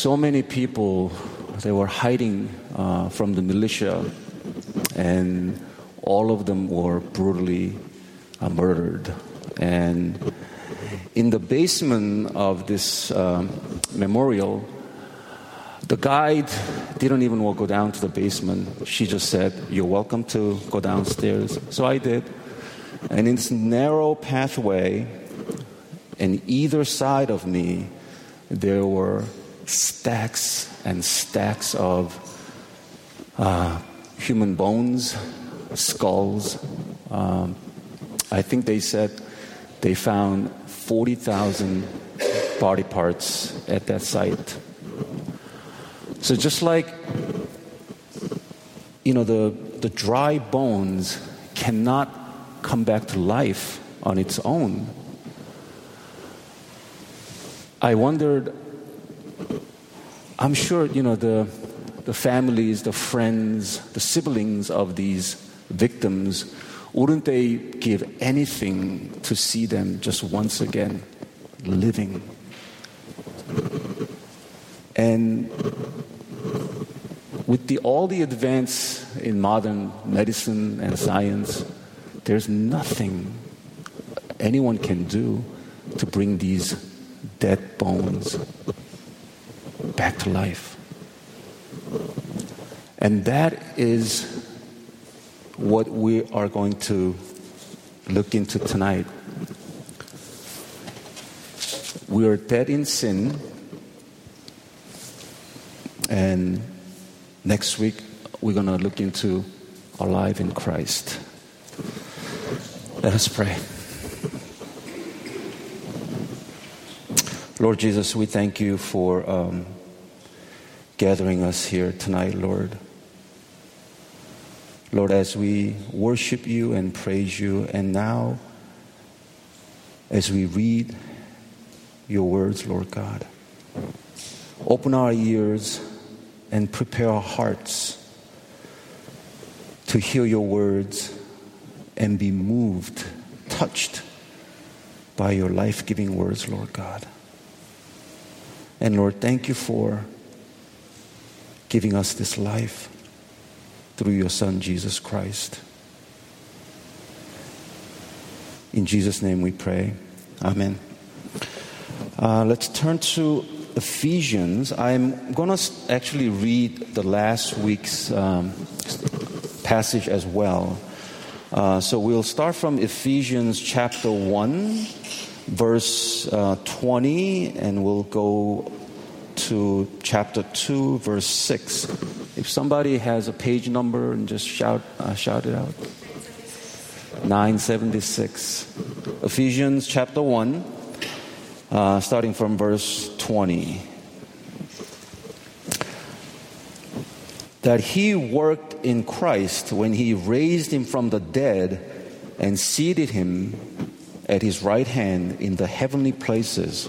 so many people they were hiding uh, from the militia, and all of them were brutally uh, murdered. And in the basement of this um, memorial, the guide didn't even want go down to the basement. She just said, You're welcome to go downstairs. So I did. And in this narrow pathway, and either side of me, there were stacks and stacks of uh, human bones, skulls. Um, I think they said they found 40,000 body parts at that site. So just like you know the the dry bones cannot come back to life on its own. I wondered I'm sure you know the the families, the friends, the siblings of these victims wouldn't they give anything to see them just once again living? And with the, all the advance in modern medicine and science, there's nothing anyone can do to bring these dead bones back to life. And that is what we are going to look into tonight. We are dead in sin, and next week we're going to look into alive in Christ. Let us pray. Lord Jesus, we thank you for um, gathering us here tonight, Lord. Lord, as we worship you and praise you, and now as we read your words, Lord God, open our ears and prepare our hearts to hear your words and be moved, touched by your life giving words, Lord God. And Lord, thank you for giving us this life through your Son, Jesus Christ. In Jesus' name we pray. Amen. Uh, let's turn to Ephesians. I'm going to actually read the last week's um, passage as well. Uh, so we'll start from Ephesians chapter 1, verse uh, 20, and we'll go to chapter 2, verse 6. If somebody has a page number and just shout, uh, shout it out. 976. Ephesians chapter 1, uh, starting from verse 20. That he worked in Christ when he raised him from the dead and seated him at his right hand in the heavenly places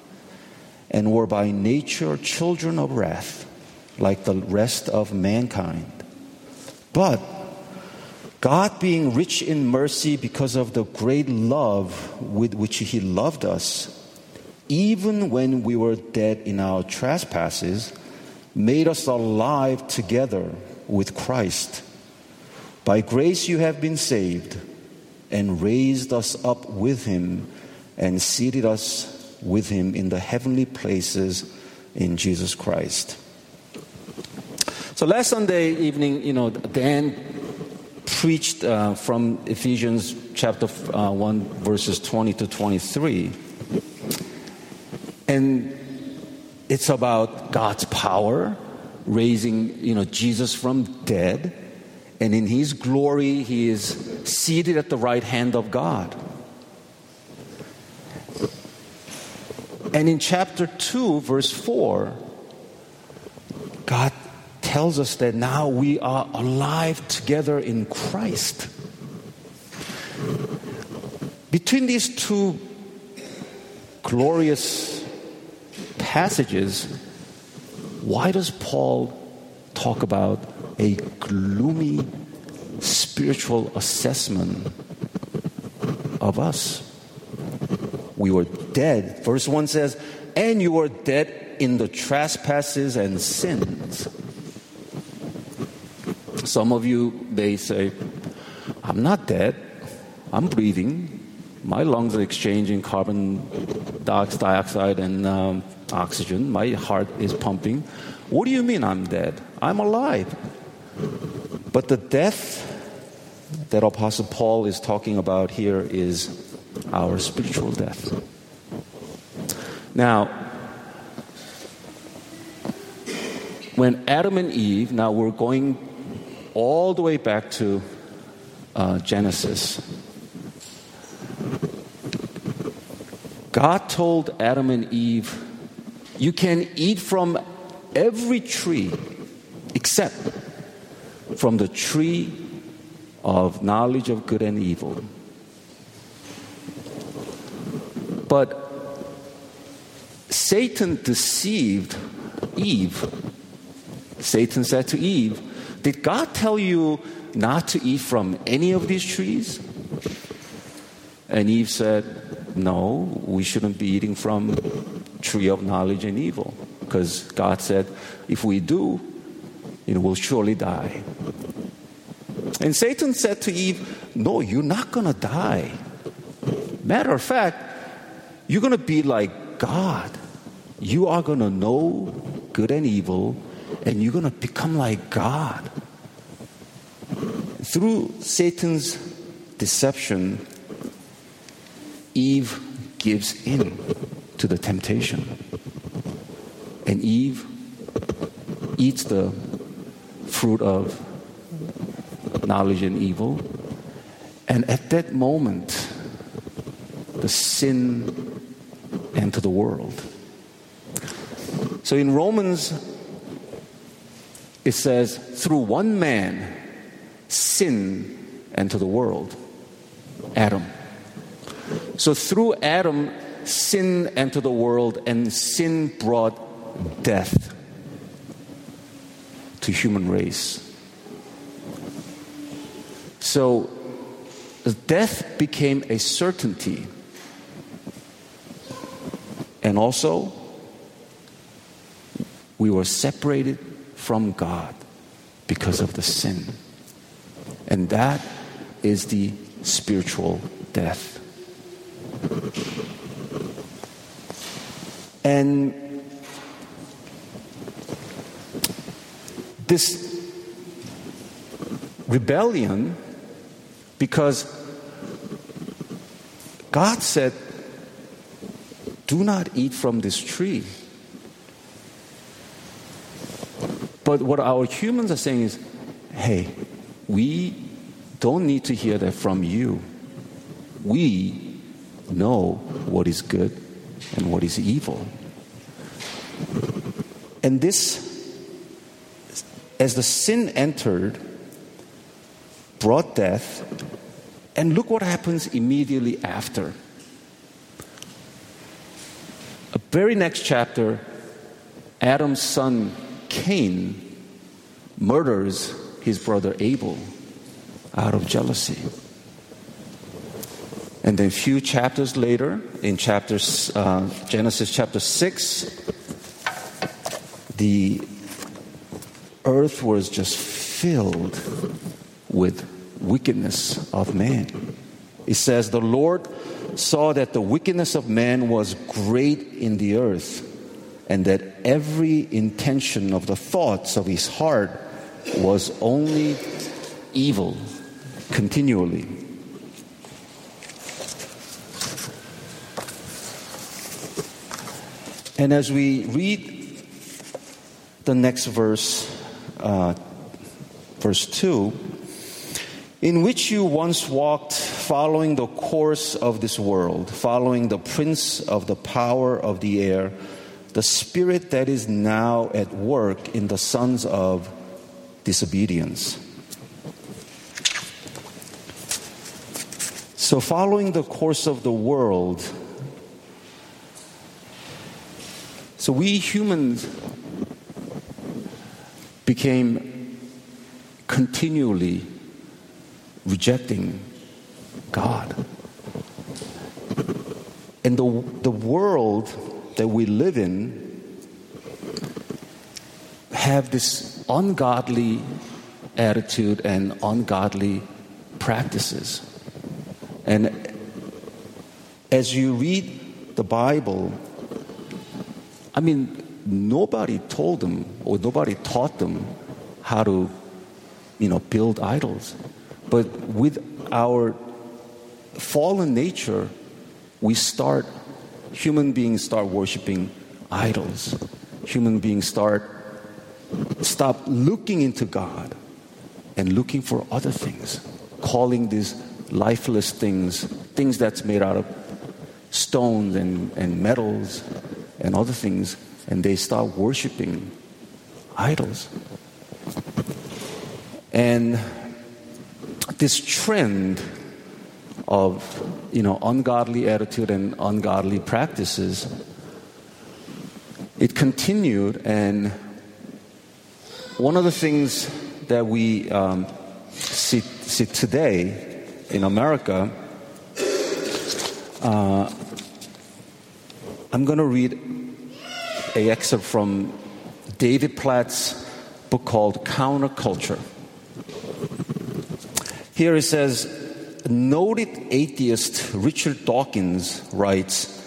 and were by nature children of wrath, like the rest of mankind. But God, being rich in mercy because of the great love with which He loved us, even when we were dead in our trespasses, made us alive together with Christ. By grace you have been saved, and raised us up with Him, and seated us with him in the heavenly places in Jesus Christ. So last Sunday evening, you know, Dan preached uh, from Ephesians chapter uh, 1, verses 20 to 23. And it's about God's power, raising, you know, Jesus from dead. And in his glory, he is seated at the right hand of God. And in chapter 2, verse 4, God tells us that now we are alive together in Christ. Between these two glorious passages, why does Paul talk about a gloomy spiritual assessment of us? We were dead. Verse 1 says, and you were dead in the trespasses and sins. Some of you, they say, I'm not dead. I'm breathing. My lungs are exchanging carbon dioxide and um, oxygen. My heart is pumping. What do you mean I'm dead? I'm alive. But the death that Apostle Paul is talking about here is our spiritual death. Now, when Adam and Eve, now we're going all the way back to uh, Genesis. God told Adam and Eve, You can eat from every tree except from the tree of knowledge of good and evil. But Satan deceived Eve. Satan said to Eve, Did God tell you not to eat from any of these trees? And Eve said, No, we shouldn't be eating from tree of knowledge and evil. Because God said, if we do, it will surely die. And Satan said to Eve, No, you're not going to die. Matter of fact, you're going to be like God. You are going to know good and evil, and you're going to become like God. Through Satan's deception, Eve gives in to the temptation. And Eve eats the fruit of knowledge and evil. And at that moment, the sin into the world. So in Romans, it says, through one man, sin entered the world Adam. So through Adam, sin entered the world, and sin brought death to human race. So death became a certainty and also, we were separated from God because of the sin. And that is the spiritual death. And this rebellion, because God said, do not eat from this tree. But what our humans are saying is, hey, we don't need to hear that from you. We know what is good and what is evil. And this, as the sin entered, brought death. And look what happens immediately after. Very next chapter, Adam's son Cain murders his brother Abel out of jealousy. And then a few chapters later, in chapters, uh, Genesis chapter 6, the earth was just filled with wickedness of man. It says, The Lord saw that the wickedness of man was great in the earth, and that every intention of the thoughts of his heart was only evil continually. And as we read the next verse, uh, verse 2, in which you once walked following the course of this world, following the prince of the power of the air, the spirit that is now at work in the sons of disobedience. So, following the course of the world, So we humans became continually rejecting God. And the, the world that we live in have this ungodly attitude and ungodly practices. And as you read the Bible, I mean, nobody told them or nobody taught them how to, you know, build idols. But with our fallen nature, we start, human beings start worshiping idols. Human beings start, stop looking into God and looking for other things, calling these lifeless things, things that's made out of stones and, and metals and other things, and they start worshiping idols. And this trend of you know ungodly attitude and ungodly practices it continued and one of the things that we um, see, see, today in america uh, I'm going to read a excerpt from David Platt's book called Counterculture. Here it says, noted atheist Richard Dawkins writes,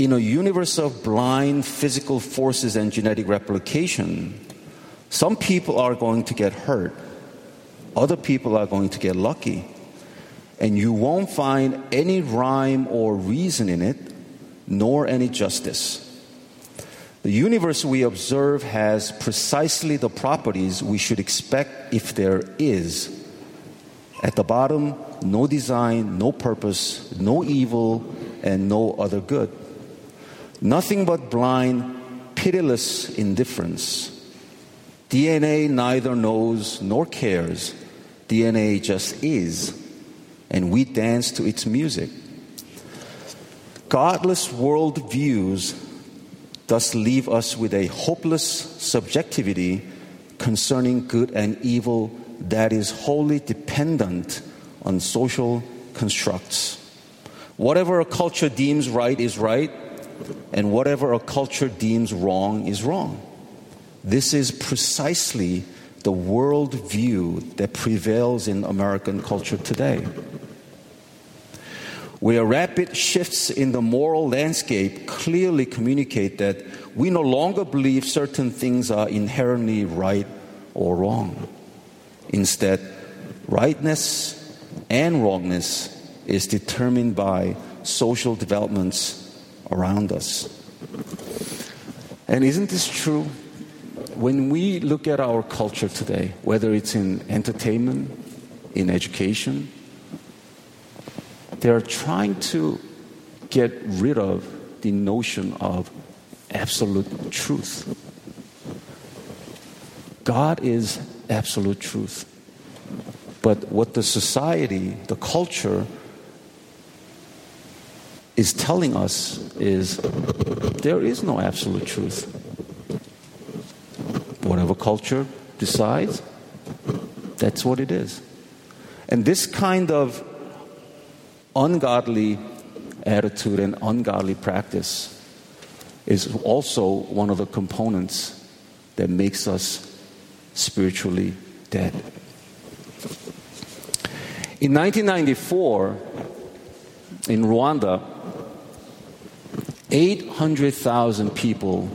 in a universe of blind physical forces and genetic replication, some people are going to get hurt, other people are going to get lucky, and you won't find any rhyme or reason in it nor any justice. The universe we observe has precisely the properties we should expect if there is. At the bottom, no design, no purpose, no evil, and no other good. Nothing but blind, pitiless indifference. DNA neither knows nor cares. DNA just is, and we dance to its music. Godless worldviews thus leave us with a hopeless subjectivity concerning good and evil that is wholly dependent on social constructs. Whatever a culture deems right is right, and whatever a culture deems wrong is wrong. This is precisely the worldview that prevails in American culture today where rapid shifts in the moral landscape clearly communicate that we no longer believe certain things are inherently right or wrong. Instead, rightness and wrongness is determined by social developments around us. And isn't this true? When we look at our culture today, whether it's in entertainment, in education, they're trying to get rid of the notion of absolute truth. God is absolute truth. But what the society, the culture, is telling us is there is no absolute truth. Whatever culture decides, that's what it is. And this kind of ungodly attitude and ungodly practice is also one of the components that makes us spiritually dead. In 1994, in Rwanda, 800,000 people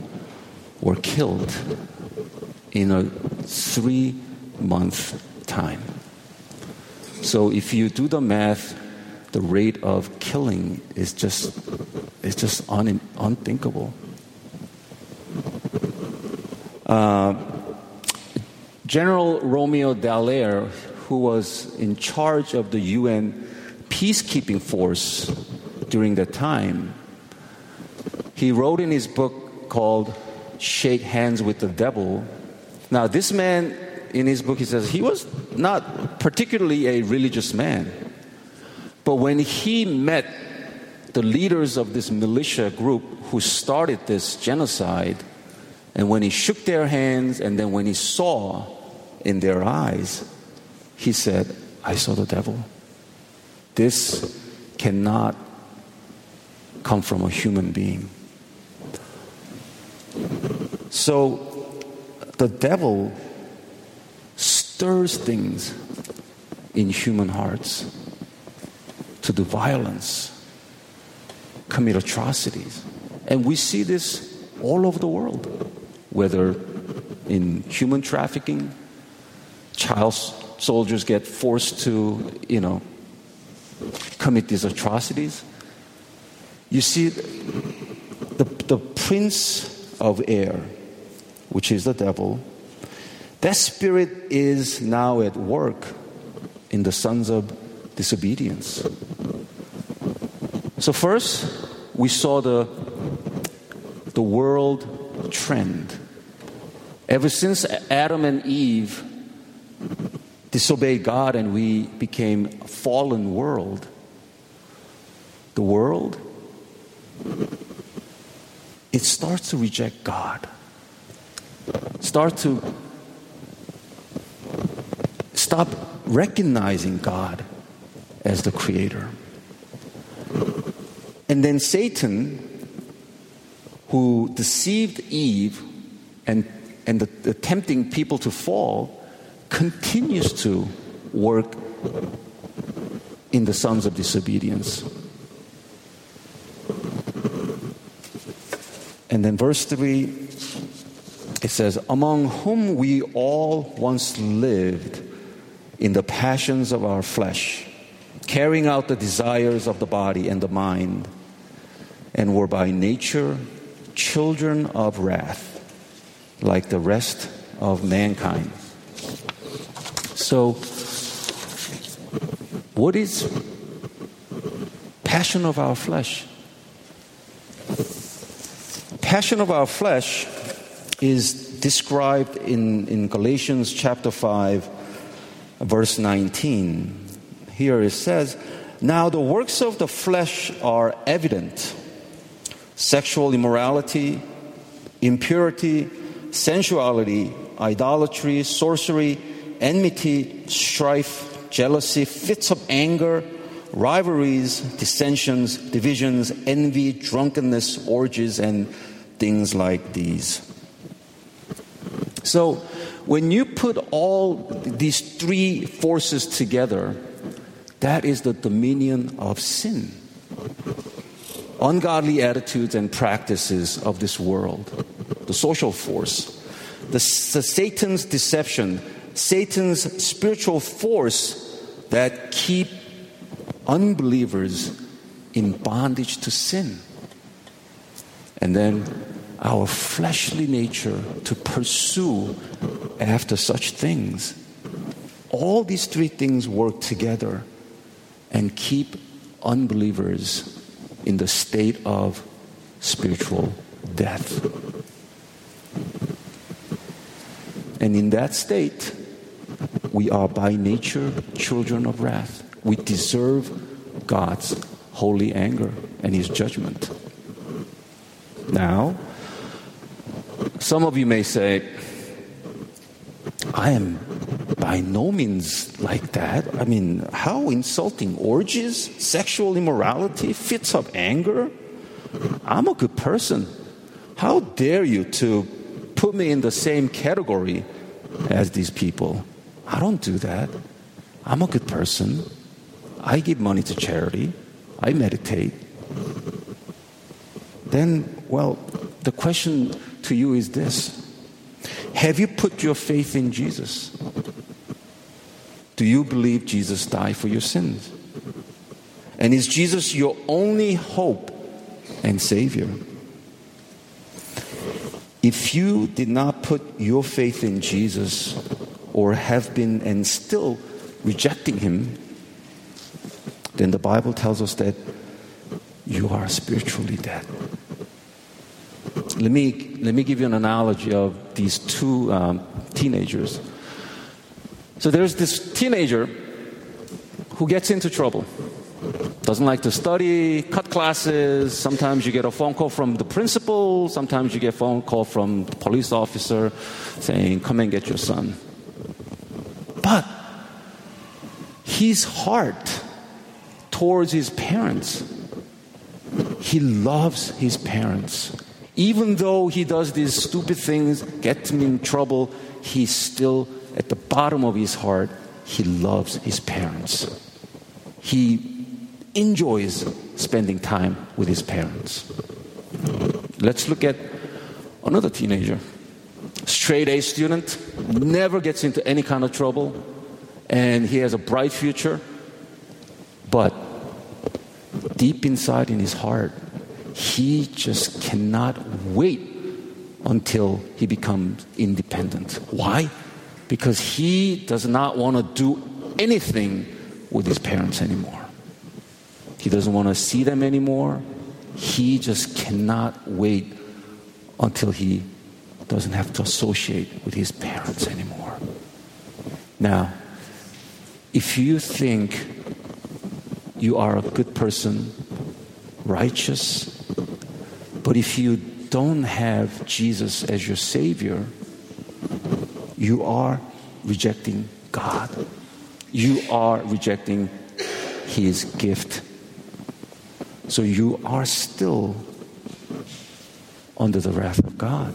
were killed in a three month time. So if you do the math, the rate of killing is just is just un, unthinkable. Uh, General Romeo Dallaire, who was in charge of the UN peacekeeping force during that time, he wrote in his book called Shake Hands with the Devil. Now, this man, in his book, he says he was not particularly a religious man. But when he met the leaders of this militia group who started this genocide, and when he shook their hands, and then when he saw in their eyes, he said, I saw the devil. This cannot come from a human being. So the devil stirs things in human hearts to do violence, commit atrocities. And we see this all over the world, whether in human trafficking, child soldiers get forced to, you know, commit these atrocities. You see, the, the prince of air, which is the devil, that spirit is now at work in the sons of disobedience. So, first, we saw the, the world trend. Ever since Adam and Eve disobeyed God and we became a fallen world, the world, it starts to reject God. Start to stop recognizing God as the creator. And then Satan, who deceived Eve and, and the, the tempting people to fall, continues to work in the sons of disobedience. And then verse 3, it says, Among whom we all once lived in the passions of our flesh, carrying out the desires of the body and the mind, and were by nature children of wrath, like the rest of mankind. So, what is passion of our flesh? Passion of our flesh is described in, in Galatians chapter 5, verse 19. Here it says, Now the works of the flesh are evident sexual immorality, impurity, sensuality, idolatry, sorcery enmity, strife, jealousy, fits of anger, rivalries, dissensions, divisions, envy, drunkenness, orgies, and things like these. So, when you put all these three forces together, that is the dominion of sin. Ungodly attitudes and practices of this world, the social force, the, the Satan's deception, Satan's spiritual force that keep unbelievers in bondage to sin. And then our fleshly nature to pursue after such things. All these three things work together and keep unbelievers in the state of spiritual death. And in that state, we are by nature children of wrath. We deserve God's holy anger and his judgment. Now, some of you may say, I am by no means like that. I mean, how insulting. Orgies, sexual immorality, fits of anger. I'm a good person. How dare you to put me in the same category as these people? I don't do that. I'm a good person. I give money to charity. I meditate. Then, well, the question to you is this Have you put your faith in Jesus? Do you believe Jesus died for your sins? And is Jesus your only hope and Savior? If you did not put your faith in Jesus or have been and still rejecting Him, then the Bible tells us that you are spiritually dead. Let me, let me give you an analogy of these two um, teenagers. So there's this teenager who gets into trouble. Doesn't like to study, cut classes. Sometimes you get a phone call from the principal. Sometimes you get a phone call from the police officer saying, Come and get your son. But his heart towards his parents, he loves his parents. Even though he does these stupid things, gets him in trouble, he's still at the bottom of his heart, he loves his parents. He enjoys spending time with his parents. Let's look at another teenager. Straight A student, never gets into any kind of trouble, and he has a bright future. But deep inside in his heart, he just cannot wait until he becomes independent. Why? Because he does not want to do anything with his parents anymore. He doesn't want to see them anymore. He just cannot wait until he doesn't have to associate with his parents anymore. Now, if you think you are a good person, righteous, but if you don't have Jesus as your Savior, you are rejecting God. You are rejecting His gift. So you are still under the wrath of God.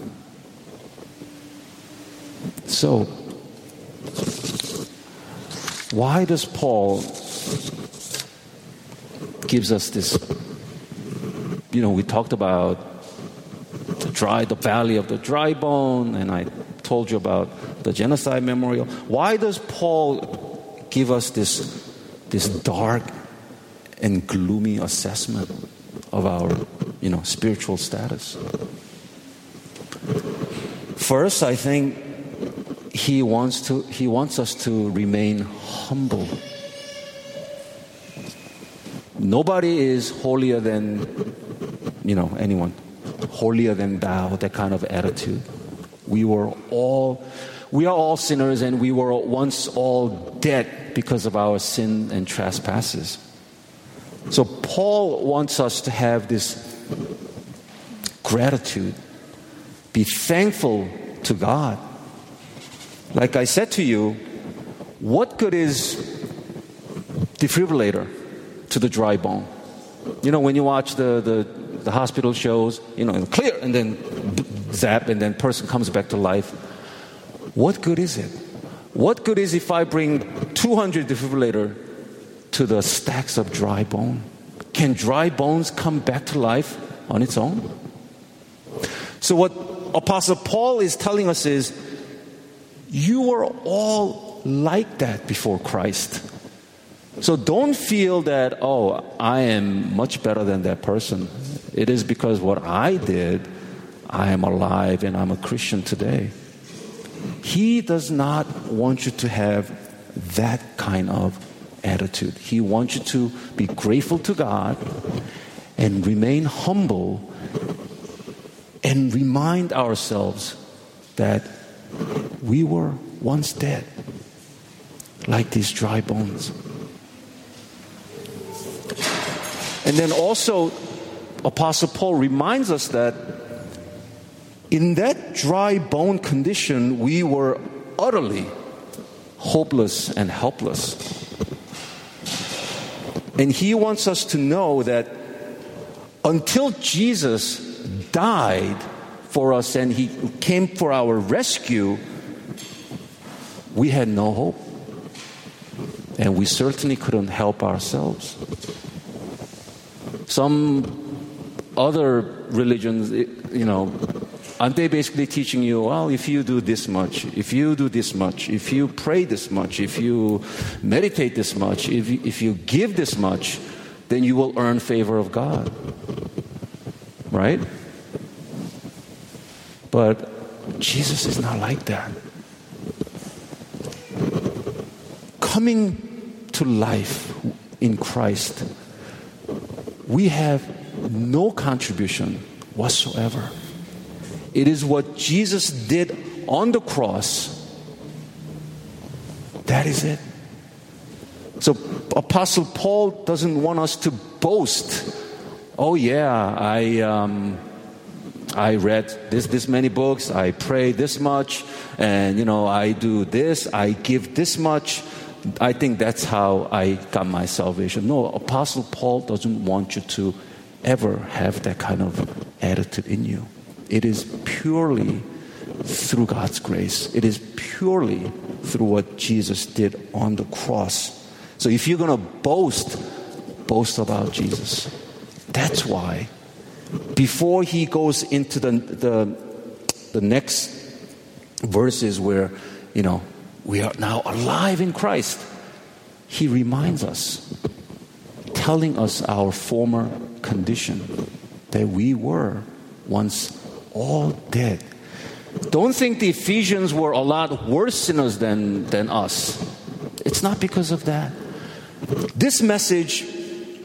So, why does Paul gives us this you know we talked about the dry the valley of the dry bone and I told you about the genocide memorial. Why does Paul give us this this dark and gloomy assessment of our you know spiritual status? First i think he wants to he wants us to remain humble. Nobody is holier than you know anyone. Holier than thou that kind of attitude. We were all we are all sinners and we were once all dead because of our sin and trespasses. So, Paul wants us to have this gratitude, be thankful to God. Like I said to you, what good is defibrillator to the dry bone? You know, when you watch the, the, the hospital shows, you know, clear, and then zap, and then person comes back to life. What good is it? What good is if I bring 200 defibrillator to the stacks of dry bone. Can dry bones come back to life on its own? So, what Apostle Paul is telling us is you were all like that before Christ. So, don't feel that, oh, I am much better than that person. It is because what I did, I am alive and I'm a Christian today. He does not want you to have that kind of attitude. He wants you to be grateful to God and remain humble and remind ourselves that we were once dead, like these dry bones. And then also, Apostle Paul reminds us that in that dry bone condition, we were utterly hopeless and helpless. And he wants us to know that until Jesus died for us and he came for our rescue, we had no hope. And we certainly couldn't help ourselves. Some other religions, you know, aren't they basically teaching you, well, if you do this much, if you do this much, if you pray this much, if you meditate this much, if you, if you give this much, then you will earn favor of God? Right? But Jesus is not like that. Coming to life in Christ, we have no contribution whatsoever. It is what Jesus did on the cross. That is it. So, Apostle Paul doesn't want us to boast. Oh, yeah, I, um, I read this, this many books, I pray this much, and, you know, I do this, I give this much. I think that's how I got my salvation. No, Apostle Paul doesn't want you to ever have that kind of attitude in you. It is purely through God's grace. It is purely through what Jesus did on the cross. So if you're going to boast, boast about Jesus. That's why. Before he goes into the, the, the next verses where, you know, we are now alive in Christ, he reminds us, telling us our former condition, that we were once all dead. Don't think the Ephesians were a lot worse sinners than, than us. It's not because of that. This message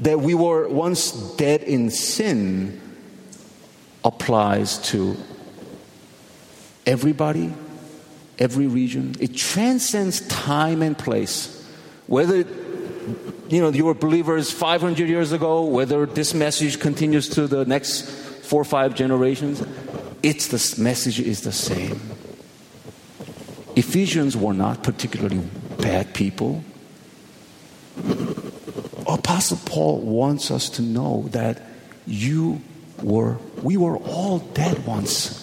that we were once dead in sin applies to everybody, every region. It transcends time and place. Whether you know you were believers 500 years ago, whether this message continues to the next four or five generations, it's the message is the same. Ephesians were not particularly bad people. Apostle Paul wants us to know that you were, we were all dead once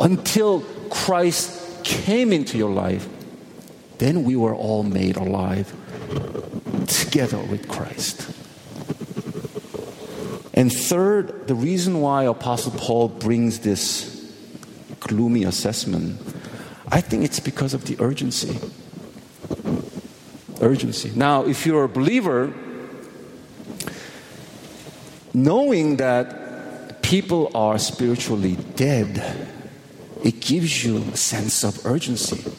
until Christ came into your life. Then we were all made alive together with Christ. And third, the reason why Apostle Paul brings this gloomy assessment, I think it's because of the urgency. Urgency. Now, if you're a believer, knowing that people are spiritually dead, it gives you a sense of urgency.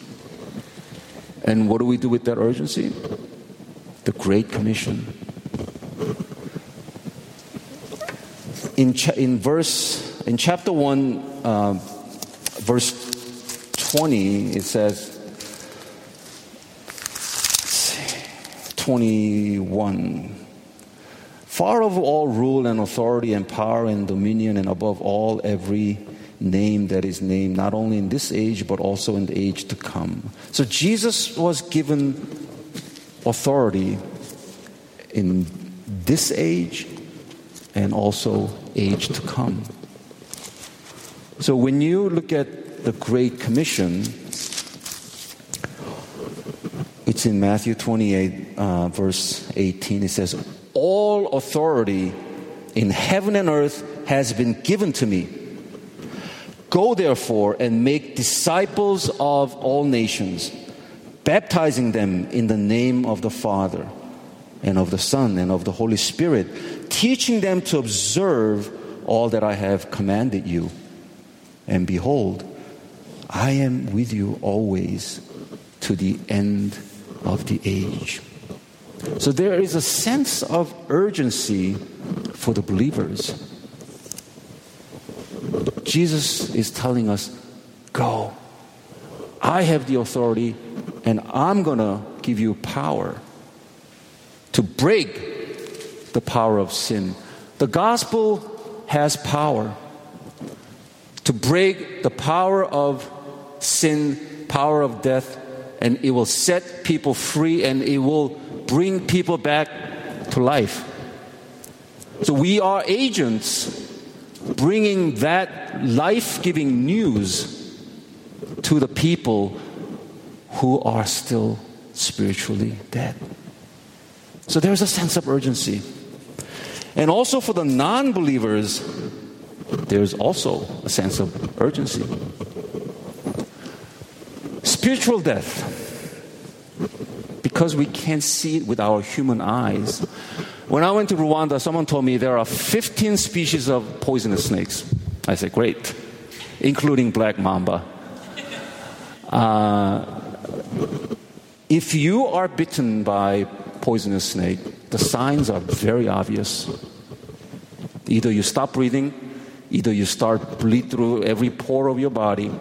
And what do we do with that urgency? The Great Commission. In, cha- in verse in chapter 1 uh, verse 20 it says 21 far over all rule and authority and power and dominion and above all every name that is named not only in this age but also in the age to come so jesus was given authority in this age and also age to come. So when you look at the Great Commission, it's in Matthew 28, uh, verse 18. It says, All authority in heaven and earth has been given to me. Go therefore and make disciples of all nations, baptizing them in the name of the Father and of the Son and of the Holy Spirit, teaching them to observe all that I have commanded you. And behold, I am with you always to the end of the age. So there is a sense of urgency for the believers. Jesus is telling us, Go. I have the authority, and I'm going to give you power to break the power of sin. The gospel has power to break the power of sin, power of death, and it will set people free and it will bring people back to life. So we are agents bringing that life giving news to the people who are still spiritually dead. So there's a sense of urgency. And also for the non believers, there's also a sense of urgency. Spiritual death, because we can't see it with our human eyes. When I went to Rwanda, someone told me there are 15 species of poisonous snakes. I said, great, including black mamba. Uh, if you are bitten by poisonous snake, the signs are very obvious. Either you stop breathing, either you start bleed through every pore of your body,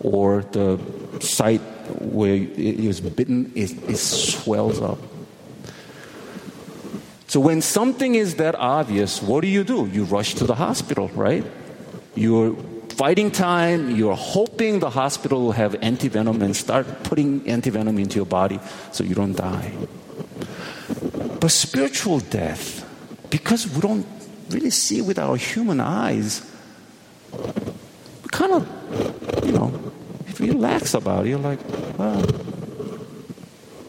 or the site where it was bitten it, it swells up. So when something is that obvious, what do you do? You rush to the hospital, right? You're fighting time, you're hoping the hospital will have antivenom and start putting antivenom into your body so you don't die. But spiritual death, because we don't really see with our human eyes, we kind of, you know, if you relax about it. You're like, well,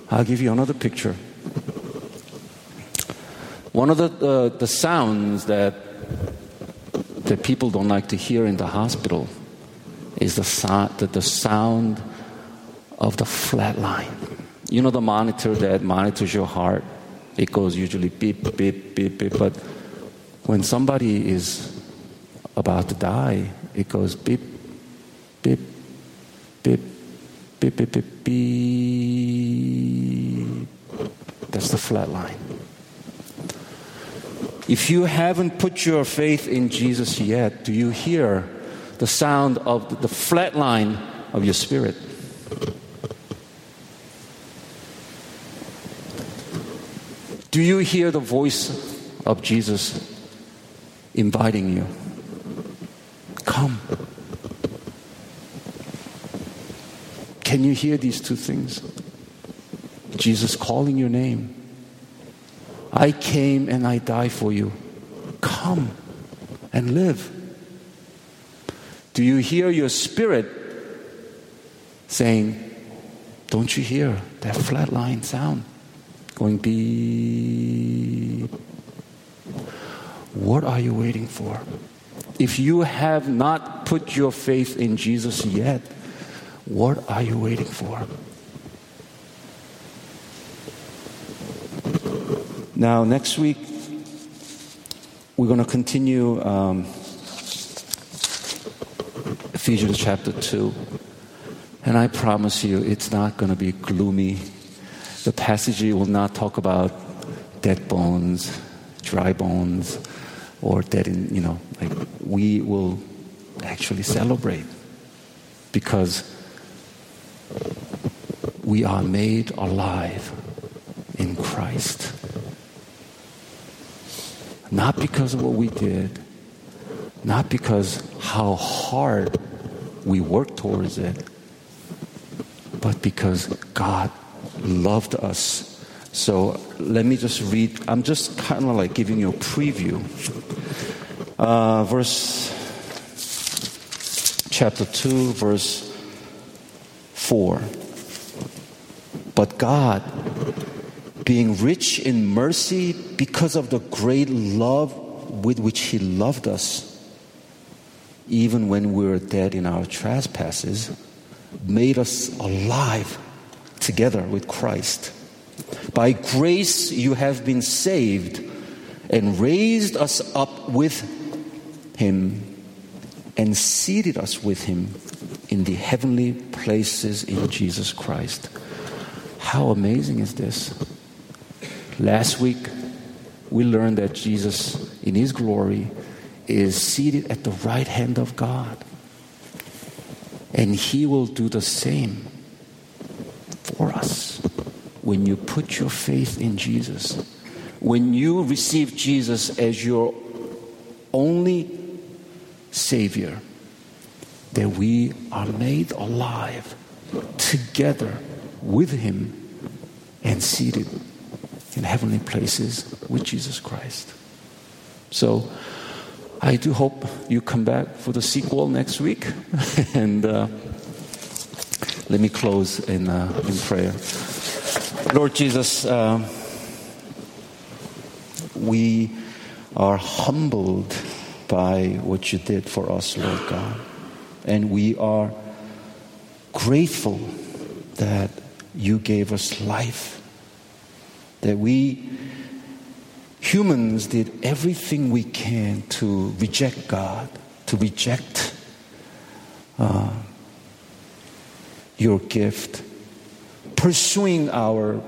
I'll give you another picture. One of the, uh, the sounds that, that people don't like to hear in the hospital is the, so- the, the sound of the flat line. You know the monitor that monitors your heart? It goes usually beep, beep, beep, beep. But when somebody is about to die, it goes beep, beep, beep, beep, beep, beep, beep. That's the flat line. If you haven't put your faith in Jesus yet, do you hear the sound of the flat line of your spirit? Do you hear the voice of Jesus inviting you? Come. Can you hear these two things? Jesus calling your name. I came and I die for you. Come and live. Do you hear your spirit saying, Don't you hear that flat line sound going beep? What are you waiting for? If you have not put your faith in Jesus yet, what are you waiting for? Now, next week, we're going to continue um, Ephesians chapter 2. And I promise you, it's not going to be gloomy. The passage will not talk about dead bones, dry bones, or dead in, you know, like we will actually celebrate because we are made alive in Christ. Not because of what we did, not because how hard we worked towards it, but because God loved us. So let me just read. I'm just kind of like giving you a preview. Uh, verse chapter 2, verse 4. But God, being rich in mercy because of the great love with which He loved us, even when we were dead in our trespasses, made us alive together with Christ. By grace you have been saved and raised us up with Him and seated us with Him in the heavenly places in Jesus Christ. How amazing is this? Last week, we learn that Jesus, in His glory, is seated at the right hand of God. And He will do the same for us when you put your faith in Jesus. When you receive Jesus as your only Savior, that we are made alive together with Him and seated in heavenly places with Jesus Christ. So I do hope you come back for the sequel next week. and uh, let me close in, uh, in prayer. Lord Jesus, uh, we are humbled by what you did for us, Lord God. And we are grateful that you gave us life, that we humans did everything we can to reject God, to reject uh, your gift, pursuing our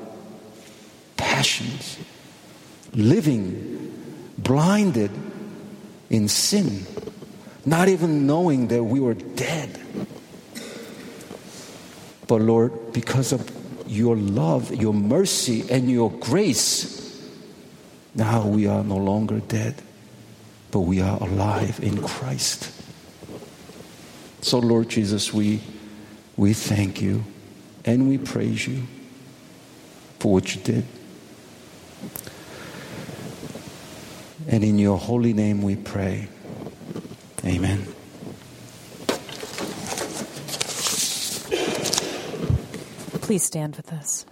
passions, living blinded in sin, not even knowing that we were dead. But Lord, because of your love, your mercy, and your grace, now we are no longer dead, but we are alive in Christ. So, Lord Jesus, we, we thank you and we praise you for what you did. And in your holy name we pray. Amen. Please stand with us.